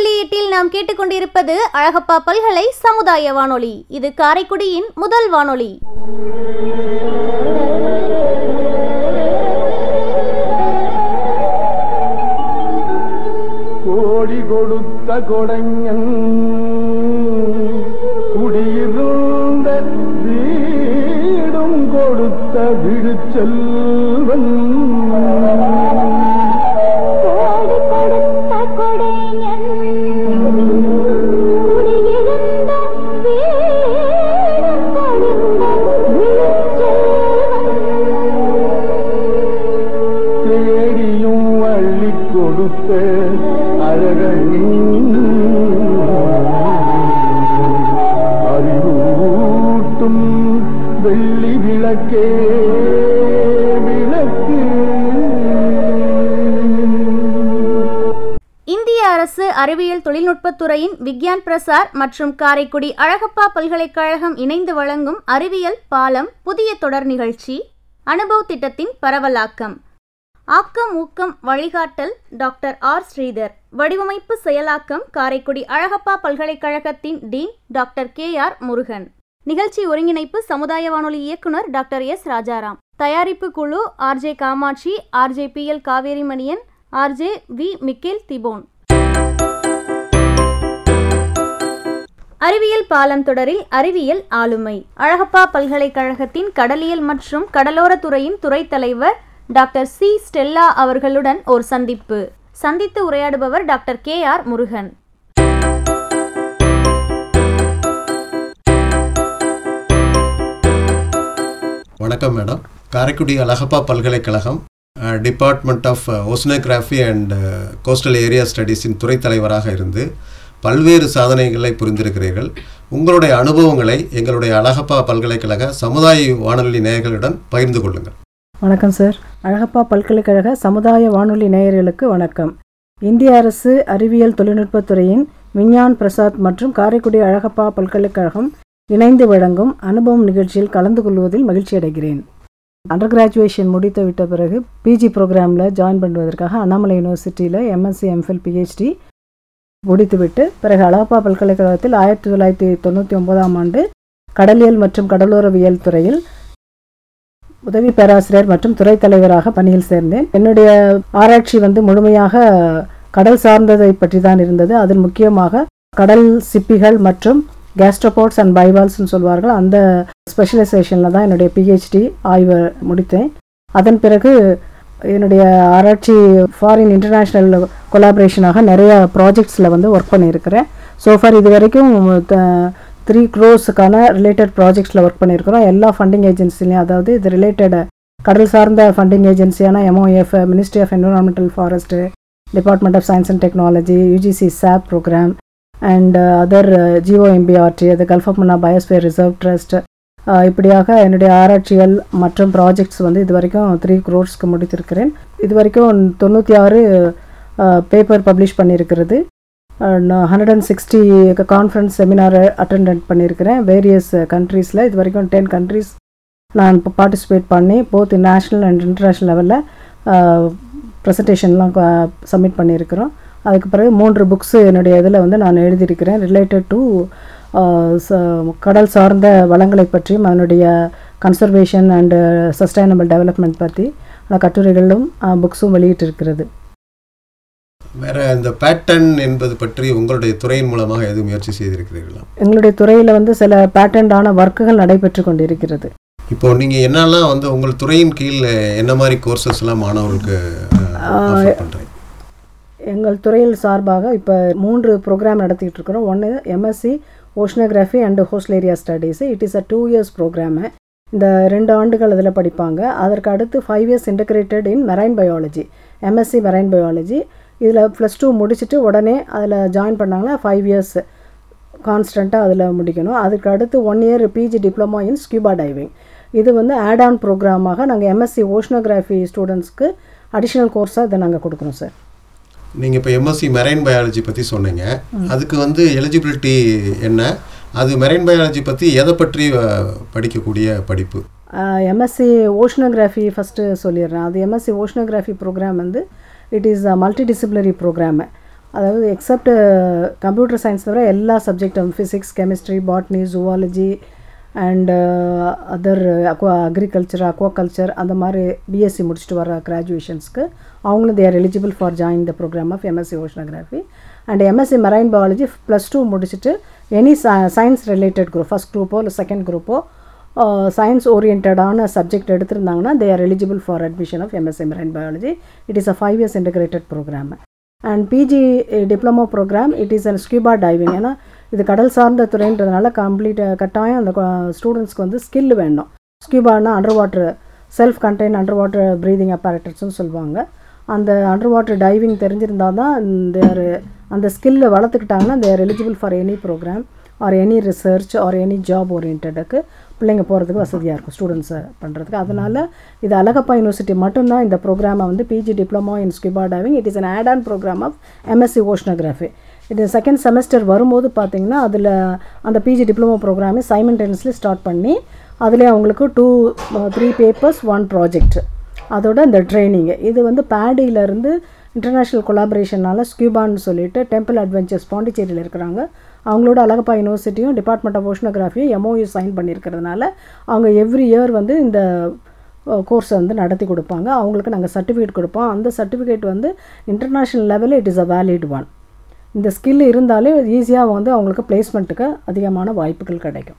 புள்ளி எட்டில் நாம் கேட்டுக்கொண்டிருப்பது அழகப்பா பல்கலை சமுதாய வானொலி. இது காரைக்குடியின் முதல் வானொலி. கோடி கொடுத்த கொடைஞன் குடியிருந்த வீடும் கொடுத்த விடுச்செல்வன். அறிவியல் தொழில்நுட்பத்துறையின் விக்யான் பிரசார் மற்றும் காரைக்குடி அழகப்பா பல்கலைக்கழகம் இணைந்து வழங்கும் அறிவியல் பாலம் புதிய தொடர் நிகழ்ச்சி அனுபவ் திட்டத்தின் பரவலாக்கம். ஆக்கம் ஊக்கம் வழிகாட்டல் டாக்டர் ஆர். ஸ்ரீதர். வடிவமைப்பு செயலாக்கம் காரைக்குடி அழகப்பா பல்கலைக்கழகத்தின் dean doctor K. R. Murugan. நிகழ்ச்சி ஒருங்கிணைப்பு சமுதாய வானொலி இயக்குனர் டாக்டர் எஸ். ராஜாராம். தயாரிப்பு குழு RJ Kamakshi RJ P. L. Kaverimanian RJ V. Michael திபோன். அறிவியல் பாலம் தொடரில் அறிவியல் ஆளுமை. அழகப்பா பல்கலைக்கழகத்தின் கடலியல் மற்றும் கடலோர துறையின் துறை தலைவர் டாக்டர் சி. ஸ்டெல்லா அவர்களுடன் ஒரு சந்திப்பு. சந்தித்து உரையாடுபவர் டாக்டர் கே. ஆர். முருகன். வணக்கம் மேடம். காரைக்குடி அழகப்பா பல்கலைக்கழகம் department of oceanography and coastal area ஸ்டடீஸின் துறை தலைவராக இருந்து பல்வேறு சாதனைகளை புரிந்திருக்கிறீர்கள். உங்களுடைய அனுபவங்களை எங்களுடைய அழகப்பா பல்கலைக்கழக சமுதாய வானொலி நேயர்களிடம் பகிர்ந்து கொள்ளுங்கள். வணக்கம் சார். அழகப்பா பல்கலைக்கழக சமுதாய வானொலி நேயர்களுக்கு வணக்கம். இந்திய அரசு அறிவியல் தொழில்நுட்பத்துறையின் விஞ்ஞான் பிரசாத் மற்றும் காரைக்குடி அழகப்பா பல்கலைக்கழகம் இணைந்து வழங்கும் அனுபவம் நிகழ்ச்சியில் கலந்து கொள்வதில் மகிழ்ச்சி அடைகிறேன். அண்டர் கிராஜுவேஷன் முடித்து விட்ட பிறகு பிஜி ப்ரோக்ராமில் ஜாயின் பண்ணுவதற்காக அண்ணாமலை யூனிவர்சிட்டியில் எம்எஸ்சி எம்ஃபில் பிஹெச்டி முடித்துவிட்டு பிறகு அழகப்பா பல்கலைக்கழகத்தில் ஆயிரத்தி தொள்ளாயிரத்தி தொண்ணூற்றி ஒன்பதாம் ஆண்டு கடலியல் மற்றும் கடலோரவியல் துறையில் உதவி பேராசிரியர் மற்றும் துறைத் தலைவராக பணியில் சேர்ந்தேன். என்னுடைய ஆராய்ச்சி வந்து முழுமையாக கடல் சார்ந்ததை பற்றி தான் இருந்தது. அதில் முக்கியமாக கடல் சிப்பிகள் மற்றும் கேஸ்ட்ரோபோட்ஸ் அண்ட் பைவால்ஸ்னு சொல்வார்கள். அந்த ஸ்பெஷலைசேஷனில் தான் என்னுடைய பிஹெச்டி ஆய்வை முடித்தேன். அதன் பிறகு என்னுடைய ஆராய்ச்சி ஃபாரின் இன்டர்நேஷ்னல் கொலாபரேஷனாக நிறைய ப்ராஜெக்ட்ஸில் வந்து ஒர்க் பண்ணியிருக்கிறேன். ஸோஃபார் இது வரைக்கும் த்ரீ க்ரோஸுக்கான ரிலேட்டட் ப்ராஜெக்ட்ஸில் ஒர்க் பண்ணியிருக்கிறோம். எல்லா ஃபண்டிங் ஏஜென்சிலையும் அதாவது இது ரிலேட்டட் கடல் சார்ந்த funding ஏஜென்சியான MOF ministry of environmental forest department of science and technology UGC SAP program and other GOMBRT அது gulf of Mannar biosphere reserve trust இப்படியாக என்னுடைய ஆராய்ச்சிகள் மற்றும் ப்ராஜெக்ட்ஸ் வந்து இது வரைக்கும் த்ரீ க்ரோர்ஸ்க்கு முடித்திருக்கிறேன். இது வரைக்கும் தொண்ணூற்றி ஆறு பேப்பர் பப்ளிஷ் பண்ணியிருக்கிறது. Hundred and sixty conference seminar attend பண்ணியிருக்கிறேன். வேரியஸ் கண்ட்ரீஸில் இது வரைக்கும் டென் கண்ட்ரீஸ் நான் இப்போ பார்ட்டிசிபேட் பண்ணி போத் நேஷ்னல் அண்ட் இன்டர்நேஷ்னல் லெவலில் ப்ரெசன்டேஷன்லாம் சப்மிட் பண்ணியிருக்கிறோம். அதுக்கு பிறகு மூன்று புக்ஸு என்னுடைய இதில் வந்து நான் எழுதியிருக்கிறேன். ரிலேட்டட் டு கடல் சார்ந்த வளங்களை பற்றியும் அதனுடைய கன்சர்வேஷன் அண்டு சஸ்டைனபிள் டெவலப்மெண்ட் பற்றி கட்டுரைகளும் புக்ஸும் வெளியிட்டிருக்கிறது. வேற இந்த பேட்டன் என்பது பற்றி உங்களுடைய துறையின் மூலமாக எதுவும் முயற்சி செய்திருக்கிறீர்களா? எங்களுடைய துறையில் வந்து சில பேட்டன்டான ஒர்க்குகள் நடைபெற்று கொண்டிருக்கிறது. இப்போ நீங்க என்னெல்லாம் வந்து உங்கள் துறையின் கீழ் என்ன மாதிரி கோர்சஸ் எல்லாம் மாணவர்களுக்கு ஆஃபர் பண்றீங்க? எங்கள் துறையில் சார்பாக இப்போ மூன்று ப்ரோக்ராம் நடத்திட்டு இருக்கிறோம். ஒன்று MSc oceanography and coastal area studies it is a two years program இந்த ரெண்டு ஆண்டுகள் அதில் படிப்பாங்க. அதற்கு அடுத்து five years integrated in marine biology MSc marine biology இதில் ப்ளஸ் டூ முடிச்சுட்டு உடனே அதில் ஜாயின் பண்ணாங்கன்னா ஃபைவ் இயர்ஸ் கான்ஸ்டண்ட்டாக அதில் முடிக்கணும். அதுக்கு அடுத்து one year PG diploma in scuba diving இது வந்து ஆட் ஆன் ப்ரோக்ராமாக நாங்கள் எம்எஸ்சி ஓஷனோகிராஃபி ஸ்டூடெண்ட்ஸ்க்கு அடிஷ்னல் கோர்ஸாக இதை நாங்கள் கொடுக்குறோம் சார் நீங்கள் இப்போ எம்எஸ்சி மெரைன் பயாலஜி பற்றி சொன்னீங்க. அதுக்கு வந்து எலிஜிபிலிட்டி என்ன? அது மெரைன் பயாலஜி பற்றி எதை பற்றி படிக்கக்கூடிய படிப்பு? எம்எஸ்சி ஓஷனோகிராஃபி ஃபஸ்ட்டு சொல்லிடுறேன். அது எம்எஸ்சி ஓஷனோகிராஃபி ப்ரோக்ராம் வந்து it is a multidisciplinary program அதாவது எக்ஸப்ட் கம்ப்யூட்டர் சயின்ஸ் தவிர எல்லா சப்ஜெக்டும் physics chemistry botany zoology and other aqua agriculture aquaculture அந்த மாதிரி பிஎஸ்சி முடிச்சுட்டு வர கிராஜுவேஷன்ஸ்க்கு அவங்களும் they're eligible for join the program of MSc oceanography and MSc marine biology plus two முடிச்சுட்டு any science related group first குரூப்போ இல்லை செகண்ட் குரூப்போ science ஓரியன்டான subject எடுத்திருந்தாங்கன்னா they are eligible for admission of MSc marine biology it is a five years integrated program and PG diploma program it is an scuba diving ஏன்னா இது கடல் சார்ந்த துறைன்றதுனால complete கட்டாயம் அந்த ஸ்டூடெண்ட்ஸ்க்கு வந்து ஸ்கில் வேணும். ஸ்கியூபானா under water self contain under water breathing அப்பாரட்டர்ஸ்னு சொல்லுவாங்க. அந்த அண்டர் வாட்டர் டைவிங் தெரிஞ்சிருந்தால் தான் தேர் அந்த ஸ்கில்லை வளர்த்துக்கிட்டாங்கன்னா they're eligible for any program or any research or any job ஓரியன்டுக்கு பிள்ளைங்க போகிறதுக்கு வசதியாக இருக்கும் ஸ்டூடெண்ட்ஸை பண்ணுறதுக்கு அதனால் இது அழகப்பா யூனிவர்சிட்டி மட்டும்தான் இந்த ப்ரோக்ராமை வந்து PG diploma in scuba diving it is an add on program of MSc oceanography இது செகண்ட் செமஸ்டர் வரும்போது பார்த்தீங்கன்னா அதில் அந்த பிஜி டிப்ளமோ ப்ரோக்ராமே சைமன்டென்ஸ்லி ஸ்டார்ட் பண்ணி அதிலே அவங்களுக்கு two three papers one project அதோட இந்த ட்ரைனிங்கு இது வந்து பேடியிலேருந்து இன்டர்நேஷ்னல் கொலாபரேஷனால் ஸ்கியூபான்னு சொல்லிட்டு டெம்பிள் அட்வென்ச்சர்ஸ் பாண்டிச்சேரியில் இருக்கிறாங்க. அவங்களோட அழகப்பா யூனிவர்சிட்டியும் டிபார்ட்மெண்ட் ஆஃப் ஓஷனோகிராஃபியும் எம்ஓயு சைன் பண்ணியிருக்கிறதுனால அவங்க எவ்ரி இயர் வந்து இந்த uh, கோர்ஸை வந்து நடத்தி கொடுப்பாங்க. அவங்களுக்கு நாங்கள் சர்டிஃபிகேட் கொடுப்போம். அந்த சர்டிஃபிகேட் வந்து இன்டர்நேஷ்னல் லெவலில் it is a valid one இந்த ஸ்கில் இருந்தாலே ஈஸியாக வந்து அவங்களுக்கு பிளேஸ்மெண்ட்டுக்கு அதிகமான வாய்ப்புகள் கிடைக்கும்.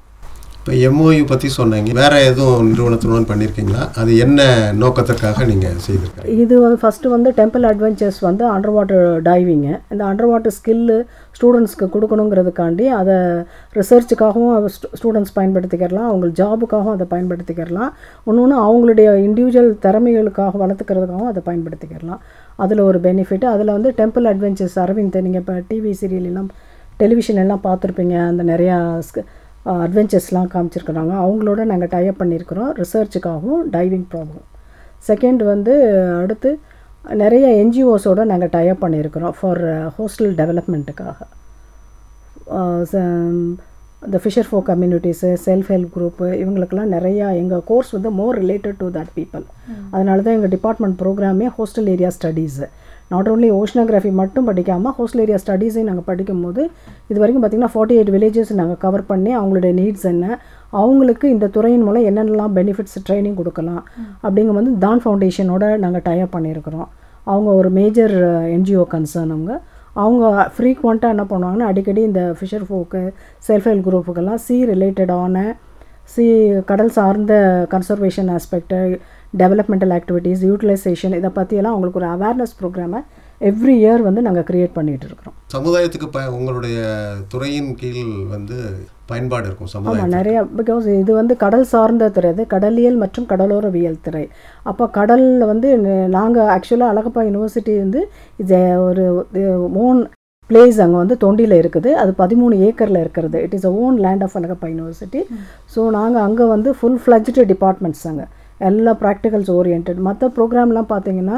இப்போ எம்ஓயு பற்றி சொன்னீங்க. வேறு எதுவும் நிறுவனத்துடன் பண்ணியிருக்கீங்களா அது என்ன நோக்கத்திற்காக நீங்கள் செய்திருக்கீங்க? இது வந்து ஃபஸ்ட்டு வந்து டெம்பிள் அட்வென்ச்சர்ஸ் வந்து அண்டர் வாட்டர் டைவிங்கு இந்த அண்டர் வாட்டர் ஸ்கில்லு ஸ்டூடெண்ட்ஸ்க்கு கொடுக்கணுங்கிறதுக்காண்டி அதை ரிசர்ச்சுக்காகவும் ஸ்டூடெண்ட்ஸ் பயன்படுத்திக்கிறலாம் அவங்க ஜாபுக்காகவும் அதை பயன்படுத்திக்கிறலாம் இன்னொன்று அவங்களுடைய இண்டிவிஜுவல் திறமைகளுக்காக வளர்த்துக்கிறதுக்காகவும் அதை பயன்படுத்திக்கிறலாம் அதில் ஒரு பெனிஃபிட் அதில் வந்து டெம்பிள் அட்வென்ச்சர்ஸ் அரவிந்த் நீங்கள் இப்போ டிவி சீரியல் எல்லாம் டெலிவிஷன் எல்லாம் பார்த்துருப்பீங்க. அந்த நிறையா அட்வென்ச்சர்ஸ்லாம் காமிச்சிருக்கிறாங்க. அவங்களோட நாங்கள் டைப் பண்ணியிருக்கிறோம். ரிசர்ச்சுக்காகவும் டைவிங் ப்ராப்ளம் செகண்ட் வந்து அடுத்து நிறைய என்ஜிஓஸோட நாங்கள் டைப் பண்ணியிருக்கிறோம் ஃபார் ஹோஸ்டல் டெவலப்மெண்ட்டுக்காக இந்த ஃபிஷர் ஃபோ கம்யூனிட்டிஸு செல்ஃப் ஹெல்ப் குரூப்பு இவங்களுக்கெல்லாம் நிறையா எங்கள் கோர்ஸ் வந்து more related to that people அதனால தான் எங்கள் department ப்ரோக்ராமே coastal area studies not only oceanography மட்டும் படிக்காமல் ஹோஸ்டல் ஏரியா ஸ்டடீஸையும் நாங்கள் படிக்கும்போது இது வரைக்கும் பார்த்திங்கன்னா ஃபார்ட்டி எயிட் வில்லேஜஸ் நாங்கள் கவர் பண்ணி அவங்களுடைய நீட்ஸ் என்ன அவங்களுக்கு இந்த துறையின் மூலம் என்னென்னலாம் பெனிஃபிட்ஸ் ட்ரைனிங் கொடுக்கலாம் அப்படிங்கும் வந்து தான் ஃபவுண்டேஷனோட நாங்கள் டைப் பண்ணியிருக்கிறோம். அவங்க ஒரு மேஜர் என்ஜிஓ கன்சர்ன் அவங்க. அவங்க ஃப்ரீக்வெண்ட்டாக என்ன பண்ணுவாங்கன்னா அடிக்கடி இந்த ஃபிஷர் ஃபோக்கு செல்ஃப் ஹெல்ப் குரூப்புக்கெல்லாம் சி ரிலேட்டடான சி கடல் சார்ந்த conservation aspect developmental activities utilization இதை பற்றியெல்லாம் அவங்களுக்கு ஒரு அவேர்னஸ் ப்ரோக்ராமை எவ்ரி இயர் வந்து நாங்கள் க்ரியேட் பண்ணிகிட்டு இருக்கிறோம். சமுதாயத்துக்கு ப உங்களுடைய துறையின் கீழ் வந்து பயன்பாடு இருக்கும் ஆமாம் சமுதாயம் நிறைய பிகாஸ் இது வந்து கடல் சார்ந்த துறை அது கடலியல் மற்றும் கடலோரவியல் துறை அப்போ கடலில் வந்து நாங்கள் ஆக்சுவலாக அழகப்பா யூனிவர்சிட்டி வந்து இது ஒரு ஓன் பிளேஸ் அங்கே வந்து தொண்டியில் இருக்குது. அது பதிமூணு ஏக்கரில் இருக்கிறது. It is a own land of Alagappa university so நாங்கள் அங்கே வந்து ஃபுல் ஃப்ளஜ்டு டிபார்ட்மெண்ட்ஸ் அங்கே. எல்லா ப்ராக்டிகல்ஸ் ஓரியன்ட் மற்ற ப்ரோக்ராம்லாம் பார்த்தீங்கன்னா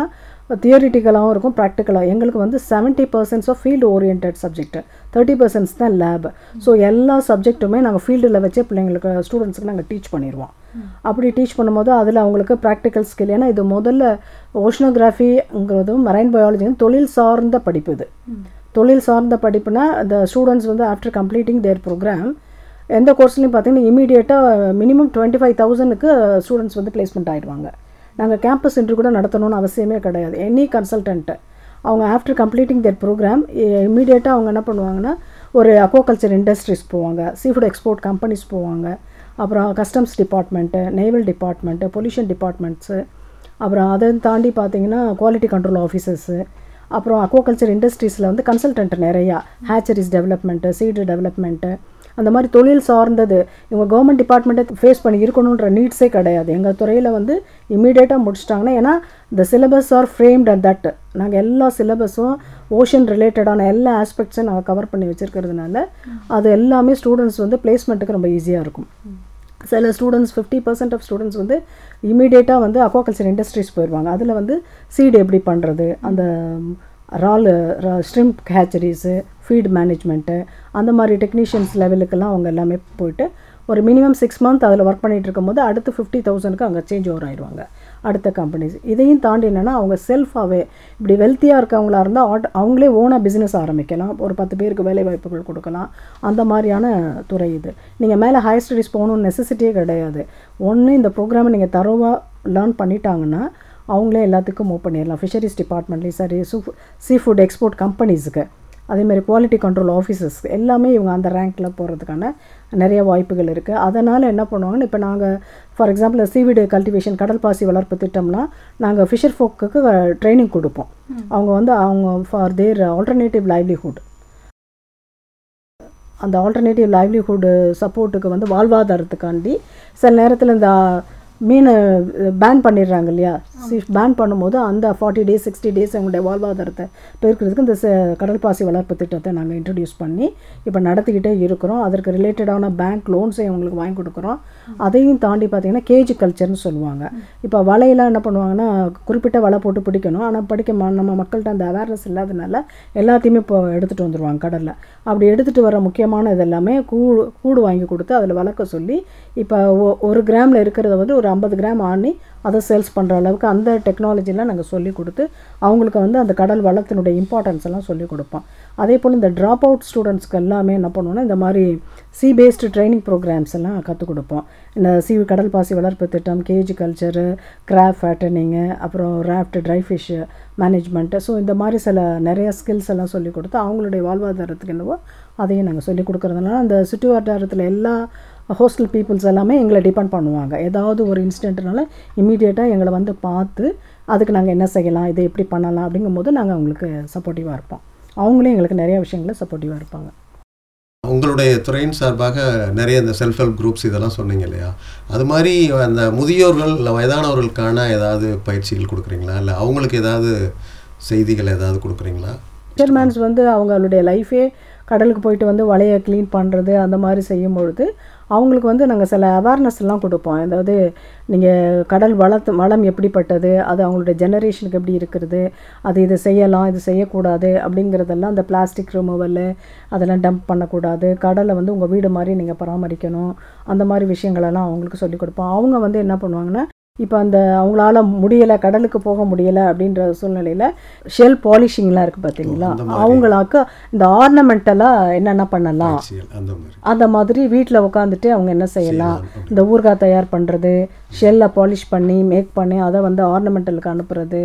தியரிட்டிக்கலாகவும் இருக்கும் ப்ராக்டிக்கலாக எங்களுக்கு வந்து seventy percents of field orient subject thirty percents தான் லேப் ஸோ எல்லா சப்ஜெக்ட்டுமே நாங்கள் ஃபீல்டில் வச்சே பிள்ளைங்களுக்கு ஸ்டூடெண்ட்ஸுக்கு நாங்கள் டீச் பண்ணிடுவோம் அப்படி டீச் பண்ணும்போது அதில் அவங்களுக்கு ப்ராக்டிக்கல் ஸ்கில் ஏன்னா இது முதல்ல ஓஷனோகிராஃபிங்கிறதும் மரைன் பயாலஜியும் தொழில் சார்ந்த படிப்பு இது. தொழில் சார்ந்த படிப்புனா அந்த ஸ்டூடெண்ட்ஸ் வந்து ஆஃப்டர் கம்ப்ளீட்டிங் தேர் ப்ரோக்ராம் எந்த கோர்ஸ்லையும் பார்த்தீங்கன்னா இமீடியட்டாக மினிமம் டுவெண்ட்டி ஃபைவ் தௌசண்ட்க்கு ஸ்டூடெண்ட்ஸ் வந்து பிளேஸ்மெண்ட் ஆயிடுவாங்க. நாங்கள் கேம்பஸ் இன்டர்வியூ கூட நடத்தணும்னு அவசியமே கிடையாது. எனி கன்சல்டன்ட்டு அவங்க ஆஃப்டர் கம்ப்ளீட்டிங் தேர் ப்ரோக்ராம் இமீடியட்டாக அவங்க என்ன பண்ணுவாங்கன்னா ஒரு அக்வாகல்ச்சர் இண்டஸ்ட்ரீஸ் போவாங்க சீஃபுட் எக்ஸ்போர்ட் கம்பெனிஸ் போவாங்க அப்புறம் customs department naval department pollution departments அப்புறம் அதை தாண்டி பார்த்தீங்கன்னா குவாலிட்டி கண்ட்ரோல் ஆஃபீஸர்ஸு அப்புறம் அக்வாகல்ச்சர் இண்டஸ்ட்ரீஸில் வந்து கன்சல்டன்ட் நிறையா. ஹேச்சரிஸ் டெவலப்மெண்ட்டு சீடு டெவலப்மெண்ட்டு அந்த மாதிரி தொழில் சார்ந்தது இவங்க கவர்மெண்ட் டிபார்ட்மெண்ட்டை ஃபேஸ் பண்ணி இருக்கணுன்ற நீட்ஸே கிடையாது. எங்கள் துறையில் வந்து இமீடியட்டாக முடிச்சிட்டாங்கன்னா ஏன்னா இந்த syllabus are framed at that நாங்கள் எல்லா சிலபஸும் ஓஷன் ரிலேட்டடான எல்லா ஆஸ்பெக்ட்ஸும் நாங்கள் கவர் பண்ணி வச்சுருக்கிறதுனால அது எல்லாமே ஸ்டூடெண்ட்ஸ் வந்து பிளேஸ்மெண்ட்டுக்கு ரொம்ப ஈஸியாக இருக்கும். சில students fifty percent of students வந்து இமீடியட்டாக வந்து அக்வாகல்ச்சர் இண்டஸ்ட்ரீஸ் போயிடுவாங்க அதில் வந்து சீடு எப்படி பண்ணுறது அந்த ரால் ஸ்ட்ரிம்ப் ஹேச்சரிஸு ஃபீட் மேனேஜ்மெண்ட்டு அந்த மாதிரி டெக்னீஷியன்ஸ் லெவலுக்கெல்லாம் அவங்க எல்லாமே போயிட்டு ஒரு மினிமம் சிக்ஸ் மந்த் அதில் ஒர்க் பண்ணிகிட்டு இருக்கும்போது அடுத்து ஃபிஃப்டி தௌசண்ட்க்கு அங்கே சேஞ்ச் ஓவர் ஆயிடுவாங்க. அடுத்த கம்பெனிஸ் இதையும் தாண்டி என்னென்னா அவங்க செல்ஃபாகவே இப்படி வெல்த்தியாக இருக்கவங்களா இருந்தால் ஆட் அவங்களே ஓனாக பிஸ்னஸ் ஆரம்பிக்கலாம். ஒரு பத்து பேருக்கு வேலை வாய்ப்புகள் கொடுக்கலாம். அந்த மாதிரியான துறை இது. நீங்கள் மேலே ஹையர் ஸ்டடீஸ் போகணும்னு நெசசிட்டியே கிடையாது. ஒன்று இந்த ப்ரோக்ராமை நீங்கள் தரோவாக லேர்ன் பண்ணிட்டாங்கன்னா அவங்களே எல்லாத்துக்கும் மூவ் பண்ணிடலாம். ஃபிஷரிஸ் டிபார்ட்மெண்ட்லேயும் சரி சூ சீ ஃபுட் எக்ஸ்போர்ட் கம்பெனிஸுக்கு அதேமாதிரி குவாலிட்டி கண்ட்ரோல் ஆஃபீஸர்ஸ் எல்லாமே இவங்க அந்த ரேங்க்கில் போகிறதுக்கான நிறைய வாய்ப்புகள் இருக்குது அதனால் என்ன பண்ணுவாங்கன்னு இப்போ நாங்கள் ஃபார் எக்ஸாம்பிள் சீவிடு கல்டிவேஷன் கடல் பாசி வளர்ப்பு திட்டம்னா நாங்கள் ஃபிஷர் ஃபோக்குக்கு ட்ரைனிங் கொடுப்போம். அவங்க வந்து அவங்க ஃபார் தேர் ஆல்டர்னேட்டிவ் லைவ்லிஹுட் அந்த ஆல்டர்னேட்டிவ் லைவ்லிஹுட் சப்போர்ட்டுக்கு வந்து வாழ்வாதாரத்துக்காண்டி சில நேரத்தில் இந்த மீனை பேன் பண்ணிடுறாங்க இல்லையா? பேன் பண்ணும்போது அந்த ஃபார்ட்டி டேஸ் சிக்ஸ்டி டேஸ் அவங்களுடைய வாழ்வாதாரத்தை பெருக்கிறதுக்கு இந்த கடல் பாசி வளர்ப்பு திட்டத்தை நாங்கள் இன்ட்ரடியூஸ் பண்ணி இப்போ நடத்திக்கிட்டே இருக்கிறோம். அதற்கு ரிலேட்டடான பேங்க் லோன்ஸை அவங்களுக்கு வாங்கி கொடுக்குறோம். அதையும் தாண்டி பார்த்தீங்கன்னா கேஜி கல்ச்சர்னு சொல்லுவாங்க. இப்போ வலையெல்லாம் என்ன பண்ணுவாங்கன்னா குறிப்பிட்ட வலை போட்டு பிடிக்கணும். ஆனால் படிக்க நம்ம மக்கள்கிட்ட அந்த அவேர்னஸ் இல்லாதனால எல்லாத்தையுமே இப்போ எடுத்துகிட்டு வந்துடுவாங்க கடலில். அப்படி எடுத்துகிட்டு வர முக்கியமான இது எல்லாமே கூடு கூடு வாங்கி கொடுத்து அதில் வளர்க்க சொல்லி இப்போ ஒரு கிராமில் இருக்கிறத வந்து ஒரு ஐம்பது கிராம் ஆணி அதை சேல்ஸ் பண்ணுற அளவுக்கு அந்த டெக்னாலஜிலாம் நாங்கள் சொல்லி கொடுத்து அவங்களுக்கு வந்து அந்த கடல் வளத்தினுடைய இம்பார்ட்டன்ஸ் எல்லாம் சொல்லி கொடுப்போம். அதே போல் இந்த ட்ராப் அவுட் ஸ்டூடெண்ட்ஸ்க்கு எல்லாமே என்ன பண்ணுவோம்னா இந்த மாதிரி சி பேஸ்டு ட்ரைனிங் ப்ரோக்ராம்ஸ் எல்லாம் கற்றுக் கொடுப்போம். இந்த சி கடல் பாசி வளர்ப்பு திட்டம் கேஜி கல்ச்சரு கிராஃப் ஃபேட்டனிங்கு அப்புறம் raft dry fish management so இந்த மாதிரி சில நிறைய ஸ்கில்ஸ் எல்லாம் சொல்லி கொடுத்து அவங்களுடைய வாழ்வாதாரத்துக்கு என்னவோ அதையும் நாங்கள் சொல்லி கொடுக்குறதுனால அந்த சுற்று வட்டாரத்தில் எல்லா ஹோஸ்டல் பீப்புள்ஸ் எல்லாமே எங்களை டிபெண்ட் பண்ணுவாங்க. ஏதாவது ஒரு இன்சிடென்ட்னால இமீடியட்டாக எங்களை வந்து பார்த்து அதுக்கு நாங்கள் என்ன செய்யலாம் இதை எப்படி பண்ணலாம் அப்படிங்கும்போது நாங்கள் அவங்களுக்கு சப்போர்ட்டிவாக இருப்போம். அவங்களும் எங்களுக்கு நிறைய விஷயங்களில் சப்போர்ட்டிவாக இருப்பாங்க. உங்களுடைய துறையின் சார்பாக நிறைய இந்த செல்ஃப் ஹெல்ப் குரூப்ஸ் இதெல்லாம் சொன்னீங்க இல்லையா? அது மாதிரி அந்த முதியோர்கள் இல்லை வயதானவர்களுக்கான ஏதாவது பயிற்சிகள் கொடுக்குறீங்களா? இல்லை அவங்களுக்கு ஏதாவது செய்திகள் ஏதாவது கொடுக்குறீங்களா? ஃபிஷர்மேன்ஸ் வந்து அவங்களுடைய லைஃபே கடலுக்கு போயிட்டு வந்து வலையை க்ளீன் பண்ணுறது அந்த மாதிரி செய்யும் பொழுது அவங்களுக்கு வந்து நாங்கள் சில அவேர்னஸ் எல்லாம் கொடுப்போம். அதாவது நீங்கள் கடல் வளத்து வளம் எப்படிப்பட்டது அது அவங்களுடைய ஜெனரேஷனுக்கு எப்படி இருக்கிறது அது இது செய்யலாம் இது செய்யக்கூடாது அப்படிங்கிறதெல்லாம் அந்த பிளாஸ்டிக் ரிமூவல் அதெல்லாம் டம்ப் பண்ணக்கூடாது. கடலை வந்து உங்கள் வீடு மாதிரி நீங்கள் பராமரிக்கணும். அந்த மாதிரி விஷயங்களெல்லாம் அவங்களுக்கு சொல்லிக் கொடுப்போம். அவங்க வந்து என்ன பண்ணுவாங்கன்னா இப்போ அந்த அவங்களால முடியலை கடலுக்கு போக முடியலை அப்படின்ற சூழ்நிலையில் ஷெல் பாலிஷிங்லாம் இருக்குது பார்த்தீங்களா. அவங்களாக்கு இந்த ஆர்னமெண்டலாக என்னென்ன பண்ணலாம் அந்த மாதிரி வீட்டில் உட்காந்துட்டு அவங்க என்ன செய்யலாம். இந்த ஊறுகாய் தயார் பண்ணுறது ஷெல்லை பாலிஷ் பண்ணி மேக் பண்ணி அதை வந்து ஆர்னமெண்டலுக்கு அனுப்புறது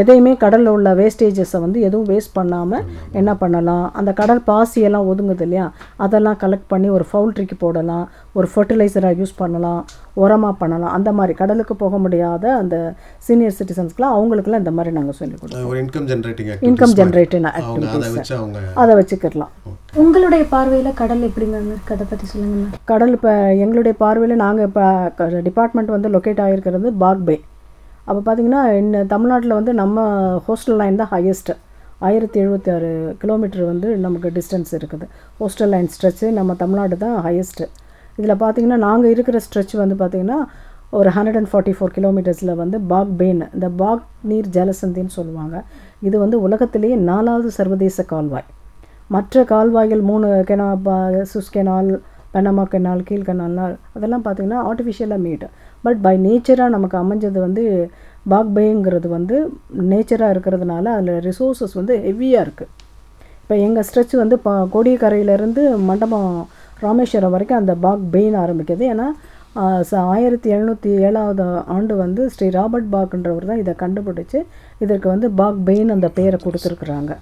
எதையுமே கடலில் உள்ள வேஸ்டேஜஸை வந்து எதுவும் வேஸ்ட் பண்ணாமல் என்ன பண்ணலாம்? அந்த கடல் பாசியெல்லாம் ஒதுங்குது இல்லையா? அதெல்லாம் கலெக்ட் பண்ணி ஒரு ஃபவுல்ட்ரிக்கு போடலாம் ஒரு ஃபர்டிலைசராக யூஸ் பண்ணலாம் உரமாக பண்ணலாம். அந்த மாதிரி கடலுக்கு போக முடியாத அந்த சீனியர் சிட்டிசன்ஸ்க்குலாம் அவங்களுக்குலாம் இந்த மாதிரி நாங்கள் சொல்லிக் கொடுப்போம் ஒரு income generating income generating activities வச்சு அவங்க அதை வச்சுக்கிடலாம். உங்களுடைய பார்வையில் கடல் எப்படிங்க இருக்கு? அதை பற்றி சொல்லுங்கண்ணா கடல் இப்போ எங்களுடைய பார்வையில் நாங்கள் இப்போ டிபார்ட்மெண்ட் வந்து லொக்கேட் ஆகிருக்கிறது பாக் பே அப்போ பார்த்தீங்கன்னா இந்த தமிழ்நாட்டில் வந்து நம்ம ஹோஸ்டல் லைன் தான் ஹையஸ்ட்டு ஆயிரத்தி எழுபத்தி ஆறு கிலோமீட்டர் வந்து நமக்கு டிஸ்டன்ஸ் இருக்குது. ஹோஸ்டல் லைன் ஸ்ட்ரெச்சு நம்ம தமிழ்நாடு தான் ஹையஸ்ட்டு இதில் பார்த்தீங்கன்னா நாங்கள் இருக்கிற ஸ்ட்ரெச் வந்து பார்த்திங்கன்னா ஒரு ஹண்ட்ரட் அண்ட் ஃபார்ட்டி ஃபோர் கிலோமீட்டர்ஸில் வந்து பாக் பேன் இந்த பாக் நீர் ஜலசந்தின்னு சொல்லுவாங்க. இது வந்து உலகத்திலேயே நாலாவது சர்வதேச கால்வாய். மற்ற கால்வாய்கள் மூணு கெனா சுஸ் கெனால் பெனமா கெனால் கீழ் நாள் அதெல்லாம் பார்த்திங்கன்னா ஆர்டிஃபிஷியலாக மேடு பட் பை நேச்சராக நமக்கு அமைஞ்சது வந்து பாக்பேங்கிறது வந்து நேச்சராக இருக்கிறதுனால அதில் ரிசோர்ஸஸ் வந்து ஹெவியாக இருக்குது இப்போ எங்கள் ஸ்ட்ரெச் வந்து ப கோடியக்கரையிலேருந்து மண்டபம் ராமேஸ்வரம் வரைக்கும் அந்த பாக் பெயின் ஆரம்பிக்குது. ஏன்னா ச- ஆயிரத்தி எழுநூற்றி ஏழாவது ஆண்டு வந்து ஸ்ரீ ராபர்ட் பாக்ன்றவர் தான் இதை கண்டுபிடிச்சி இதற்கு வந்து பாக் பெயின் அந்த பெயரை கொடுத்துருக்குறாங்க.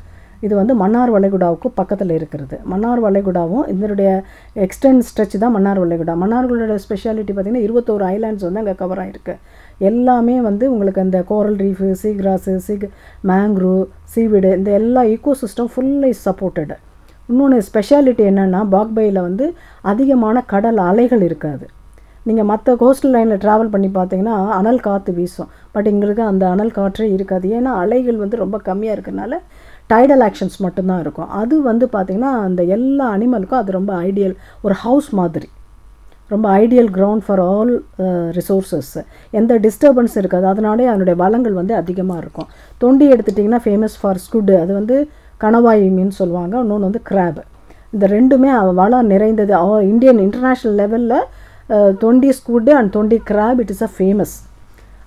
இது வந்து மன்னார் வளைகுடாவுக்கு பக்கத்தில் இருக்கிறது. மன்னார் வளைகுடாவும் இதனுடைய எக்ஸ்டென்ட் ஸ்ட்ரெச் தான் மன்னார் வளைகுடா. மன்னார்களோட ஸ்பெஷாலிட்டி பார்த்திங்கன்னா இருபத்தோரு ஐலாண்ட்ஸ் வந்து அங்கே கவர் ஆகிருக்கு எல்லாமே வந்து உங்களுக்கு அந்த கோரல் ரீஃபு சீக்ராஸு சீக் மேங்க்ரூ சீவிடு இந்த எல்லா ஈக்கோ சிஸ்டம் ஃபுல்லி சப்போர்ட்டடு இன்னொன்று ஸ்பெஷாலிட்டி என்னென்னா பாக்பையில் வந்து அதிகமான கடல் அலைகள் இருக்காது. நீங்கள் மற்ற கோஸ்டல் லைனில் ட்ராவல் பண்ணி பார்த்தீங்கன்னா அனல் காற்று வீசும். பட் எங்களுக்கு அந்த அனல் காற்றே இருக்காது. ஏன்னா அலைகள் வந்து ரொம்ப கம்மியாக இருக்கிறனால டைடல் ஆக்ஷன்ஸ் மட்டும்தான் இருக்கும். அது வந்து பார்த்திங்கன்னா அந்த எல்லா அனிமலுக்கும் அது ரொம்ப ஐடியல் ஒரு ஹவுஸ் மாதிரி. ரொம்ப ideal ground for all resources எந்த டிஸ்டர்பன்ஸ் இருக்காது. அதனாலே அதனுடைய வளங்கள் வந்து அதிகமாக இருக்கும். தொண்டி எடுத்துட்டிங்கன்னா ஃபேமஸ் ஃபார் ஸ்குட் அது வந்து கணவாய் மீன் சொல்லுவாங்க. இன்னொன்று வந்து கிராப் இந்த ரெண்டுமே வளம் நிறைந்தது. இந்தியன் இன்டர்நேஷ்னல் லெவலில் Thondi squid and Thondi crab it is a famous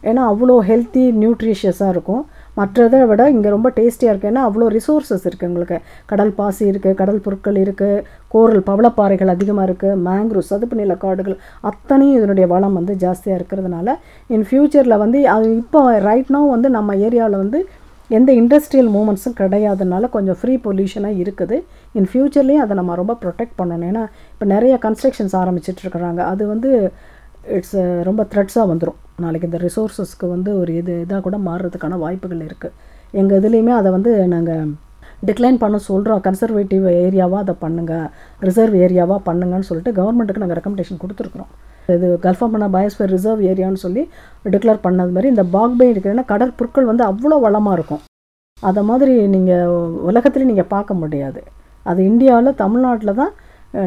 ஏன்னா அவ்வளோ ஹெல்த்தி நியூட்ரிஷியஸாக இருக்கும். மற்றதை விட இங்கே ரொம்ப டேஸ்டியாக இருக்குது ஏன்னா அவ்வளோ ரிசோர்ஸஸ் இருக்குது உங்களுக்கு கடல் பாசி இருக்குது கடல் பொருட்கள் இருக்குது கோரல் பவளப்பாறைகள் அதிகமாக இருக்குது மேங்க்ரூவ் சதுப்பு நில காடுகள் அத்தனையும் இதனுடைய வளம் வந்து ஜாஸ்தியாக இருக்கிறதுனால இன் ஃப்யூச்சரில் வந்து அது இப்போ ரைட்னா வந்து நம்ம ஏரியாவில் வந்து எந்த இண்டஸ்ட்ரியல் மூமெண்ட்ஸும் கிடையாதனால கொஞ்சம் ஃப்ரீ பொல்யூஷனாக இருக்குது. இன் ஃப்யூச்சர்லேயும் அதை நம்ம ரொம்ப ப்ரொடெக்ட் பண்ணணும். ஏன்னா இப்போ நிறைய கன்ஸ்ட்ரக்ஷன்ஸ் ஆரம்பிச்சிட்டு இருக்கிறாங்க. அது வந்து இட்ஸ் ரொம்ப த்ரெட்ஸாக வந்துடும் நாளைக்கு இந்த ரிசோர்ஸஸ்க்கு வந்து ஒரு இது இதாக கூட மாறுறதுக்கான வாய்ப்புகள் இருக்குது எங்கள் இதுலேயுமே அதை வந்து நாங்கள் டிக்ளைன் பண்ண சொல்கிறோம் கன்சர்வேட்டிவ் ஏரியாவாக அதை பண்ணுங்கள் ரிசர்வ் ஏரியாவாக பண்ணுங்கன்னு சொல்லிட்டு கவர்மெண்ட்டுக்கு நாங்கள் ரெக்கமெண்டேஷன் கொடுத்துருக்குறோம். இது கல்ஃப் பண்ண பயோஸ்பியர் ரிசர்வ் ஏரியான்னு சொல்லி டிக்ளேர் பண்ணது மாதிரி இந்த பாக்பே இருக்கிறன்னா கடற்பொருட்கள் வந்து அவ்வளோ வளமாக இருக்கும். அதை மாதிரி நீங்கள் உலகத்துலேயே நீங்கள் பார்க்க முடியாது. அது இந்தியாவில் தமிழ்நாட்டில் தான்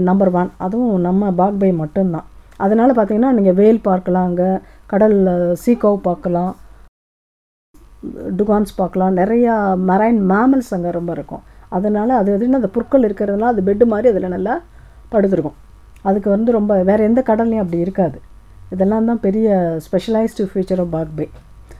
நம்பர் ஒன் அதுவும் நம்ம பாக்பே மட்டும்தான். அதனால் பார்த்தீங்கன்னா நீங்கள் வேல் பார்க்கலாம் அங்கே கடலில் சீக்கோவ் பார்க்கலாம் டுகான்ஸ் பார்க்கலாம். நிறையா மரைன் மேமல்ஸ் அங்கே ரொம்ப இருக்கும். அதனால் அது எதுனா அந்த புற்கள் இருக்கிறதுனால அது பெட்டு மாதிரி அதில் நல்லா படுத்துருக்கும். அதுக்கு வந்து ரொம்ப வேறு எந்த கடல்லையும் அப்படி இருக்காது. இதெல்லாம் தான் பெரிய ஸ்பெஷலைஸ்டு ஃபியூச்சர் ஆஃப் பாக்பே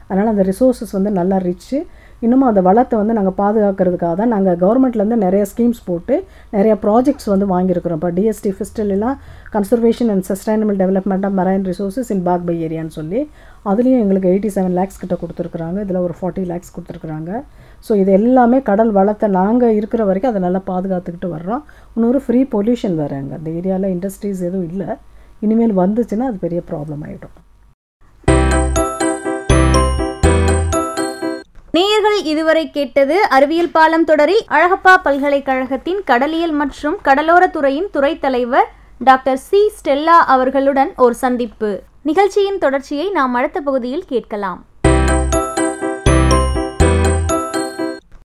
அதனால் அந்த ரிசோர்ஸஸ் வந்து நல்லா ரிச்சு இன்னமும் அந்த வளத்தை வந்து நாங்கள் பாதுகாக்கிறதுக்காக தான் நாங்கள் கவர்மெண்ட்லேருந்து நிறைய ஸ்கீம்ஸ் போட்டு நிறைய ப்ராஜெக்ட்ஸ் வந்து வாங்கியிருக்கிறோம். இப்போ DST ஃபெஸ்டிவலாம் conservation and sustainable development of marine resources in Palk bay ஏரியான்னு சொல்லி அதுலேயும் எங்களுக்கு எயிட்டி செவன் லேக்ஸ் கிட்ட கொடுத்துருக்குறாங்க. இதில் ஒரு ஃபார்ட்டி லேக்ஸ் கொடுத்துருக்குறாங்க. ஸோ இது எல்லாமே கடல் வளத்தை நாங்கள் இருக்கிற வரைக்கும் அதை நல்லா பாதுகாத்துக்கிட்டு வர்றோம். இன்னொரு ஃப்ரீ பொல்யூஷன் வேறு அங்கே. அந்த ஏரியாவில் இண்டஸ்ட்ரீஸ் எதுவும் இல்லை. இனிமேல் வந்துச்சுன்னா அது பெரிய ப்ராப்ளம் ஆகிடும் நேயர்கள் இதுவரை கேட்டது அறிவியல் பாலம் தொடரில் அழகப்பா பல்கலைக்கழகத்தின் கடலியல் மற்றும் கடலோர துறையின் துறை தலைவர் டாக்டர் சி. ஸ்டெல்லா அவர்களுடன் ஒரு சந்திப்பு. நிகழ்ச்சியின் தொடர்ச்சியை நாம் அடுத்த பகுதியில் கேட்கலாம்.